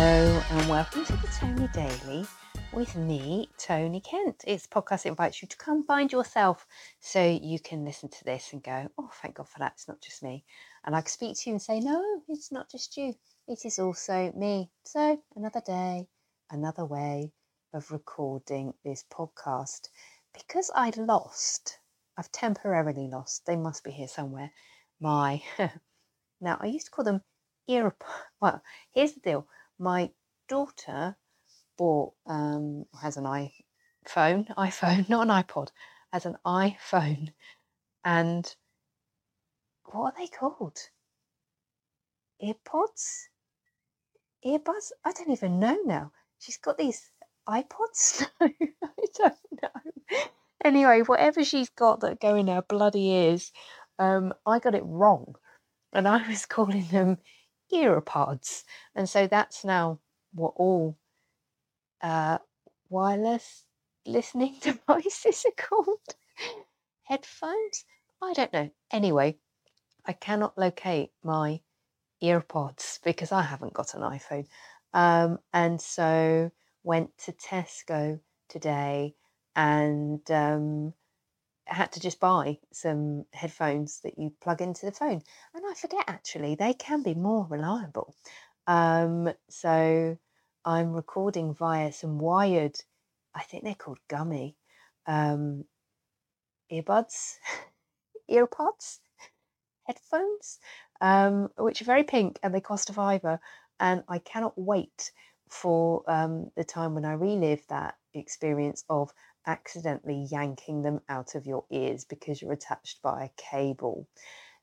Hello and welcome to the Tony Daily with me, Tony Kent. It's a podcast that invites you to come find yourself so you can listen to this and go, oh, thank God for that. It's not just me. And I can speak to you and say, no, it's not just you. It is also me. So another day, another way of recording this podcast. Because I lost, I've temporarily lost, they must be here somewhere, my, now I used to call them ear, well, here's the deal. My daughter bought, um, has an iPhone, iPhone, not an iPod, has an iPhone. And what are they called? Earpods? Earbuds? I don't even know now. She's got these iPods? No, I don't know. Anyway, whatever she's got that go in her bloody ears, um, I got it wrong. And I was calling them earpods. And so that's now what all uh, wireless listening devices are called. Headphones? I don't know. Anyway, I cannot locate my earpods because I haven't got an iPhone. Um, and so went to Tesco today and um, had to just buy some headphones that you plug into the phone. And I forget actually, they can be more reliable. Um, so I'm recording via some wired, I think they're called gummy um, earbuds, earpods, headphones, um, which are very pink and they cost a fiver. And I cannot wait for um, the time when I relive that experience of accidentally yanking them out of your ears because you're attached by a cable.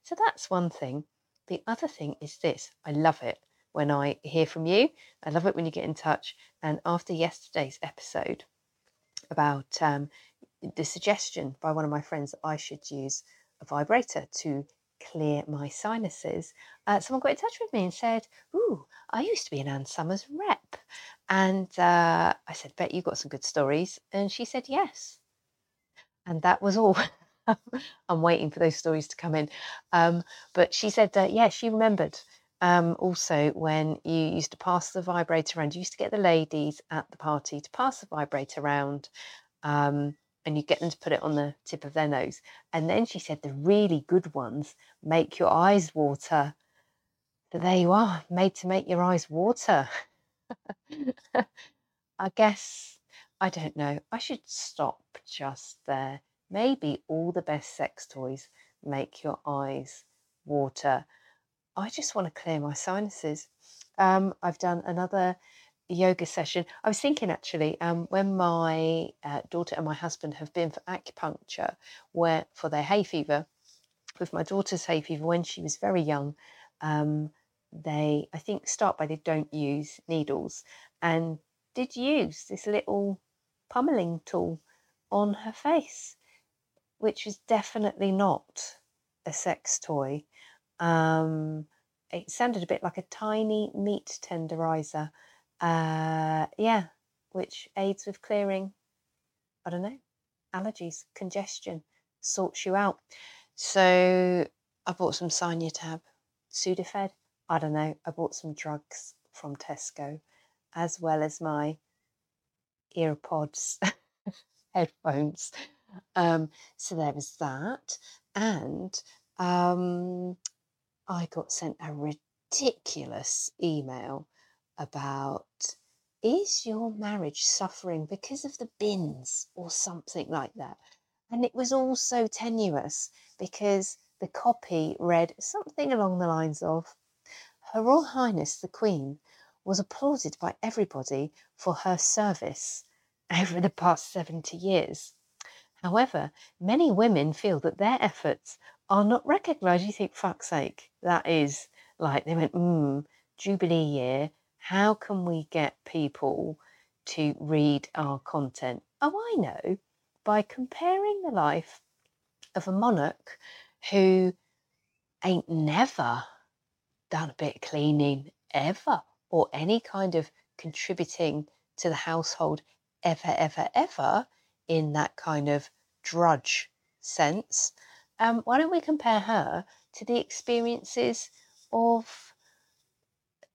So that's one thing. The other thing is this I love it when I hear from you. I love it when you get in touch. And after yesterday's episode about um, the suggestion by one of my friends that I should use a vibrator to clear my sinuses, uh, someone got in touch with me and said, Ooh, I used to be an Ann Summers rep. And uh, I said, Bet you got some good stories. And she said, Yes. And that was all. I'm waiting for those stories to come in. Um, but she said, uh, Yeah, she remembered um, also when you used to pass the vibrator around. You used to get the ladies at the party to pass the vibrator around. Um, and you get them to put it on the tip of their nose. And then she said the really good ones make your eyes water. So there you are, made to make your eyes water. I guess, I don't know, I should stop just there. Maybe all the best sex toys make your eyes water. I just want to clear my sinuses. Um, I've done another yoga session. I was thinking actually, um, when my uh, daughter and my husband have been for acupuncture, where for their hay fever, with my daughter's hay fever when she was very young, um, they I think start by they don't use needles and did use this little pummeling tool on her face, which is definitely not a sex toy. Um, it sounded a bit like a tiny meat tenderizer uh, yeah, which aids with clearing, I don't know, allergies, congestion, sorts you out. So I bought some Sinutab, Sudafed, I don't know, I bought some drugs from Tesco, as well as my earpods, headphones. Um, so there was that. And um, I got sent a ridiculous email about is your marriage suffering because of the bins or something like that? And it was all so tenuous because the copy read something along the lines of Her Royal Highness the Queen was applauded by everybody for her service over the past 70 years. However, many women feel that their efforts are not recognised. You think, fuck's sake, that is like, they went, hmm, Jubilee year, how can we get people to read our content? Oh, I know, by comparing the life of a monarch who ain't never done a bit of cleaning ever or any kind of contributing to the household ever, ever, ever in that kind of drudge sense. Um, why don't we compare her to the experiences of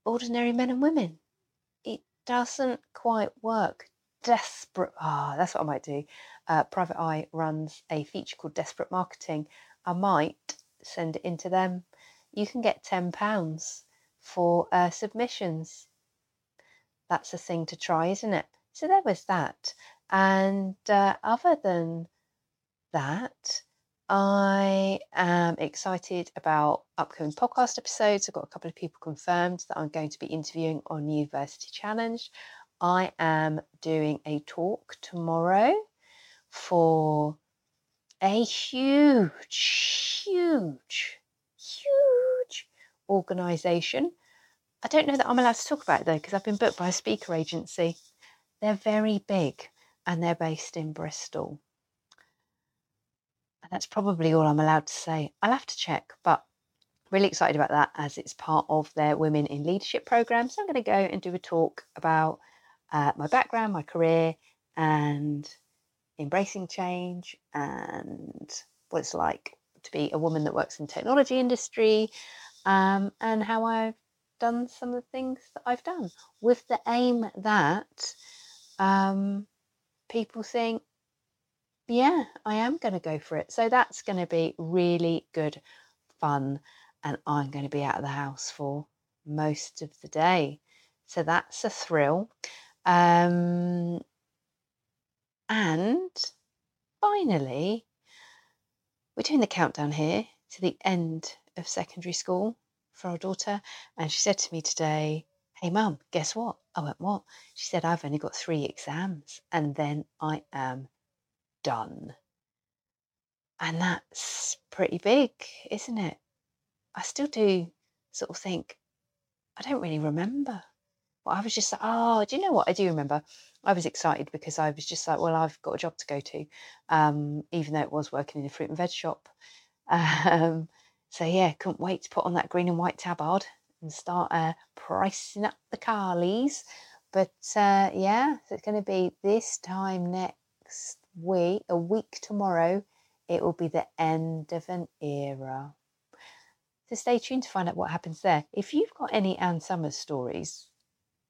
ordinary men and women. It doesn't quite work. Desperate. Ah, that's what I might do. Uh, Private Eye runs a feature called Desperate Marketing. I might send it into them. You can get £10 for uh, submissions. That's a thing to try, isn't it? So there was that. And uh, other than that, I am excited about upcoming podcast episodes. I've got a couple of people confirmed that I'm going to be interviewing on University Challenge. I am doing a talk tomorrow for a huge, huge, huge organisation. I don't know that I'm allowed to talk about it though because I've been booked by a speaker agency. They're very big and they're based in Bristol. That's probably all I'm allowed to say. I'll have to check, but really excited about that as it's part of their Women in Leadership program. So I'm going to go and do a talk about uh, my background, my career, and embracing change and what it's like to be a woman that works in technology industry um, and how I've done some of the things that I've done with the aim that um, people think, yeah, I am going to go for it. So that's going to be really good fun. And I'm going to be out of the house for most of the day. So that's a thrill. Um, and finally, we're doing the countdown here to the end of secondary school for our daughter. And she said to me today, Hey, mum, guess what? I went, What? She said, I've only got three exams and then I am done. And that's pretty big, isn't it? I still do sort of think, I don't really remember. But I was just like, oh, do you know what? I do remember. I was excited because I was just like, well, I've got a job to go to, um, even though it was working in a fruit and veg shop. Um, so yeah, couldn't wait to put on that green and white tabard and start uh, pricing up the carlies. But uh, yeah, it's going to be this time next week, a week tomorrow, it will be the end of an era. So stay tuned to find out what happens there. If you've got any Ann Summers stories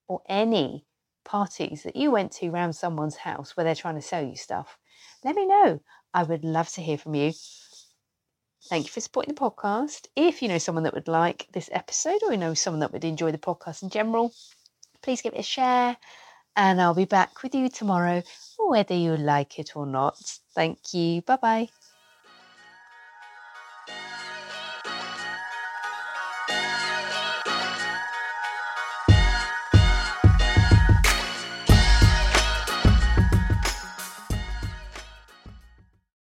or any parties that you went to around someone's house where they're trying to sell you stuff, let me know. I would love to hear from you. Thank you for supporting the podcast. If you know someone that would like this episode or you know someone that would enjoy the podcast in general, please give it a share. And I'll be back with you tomorrow, whether you like it or not. Thank you. Bye bye.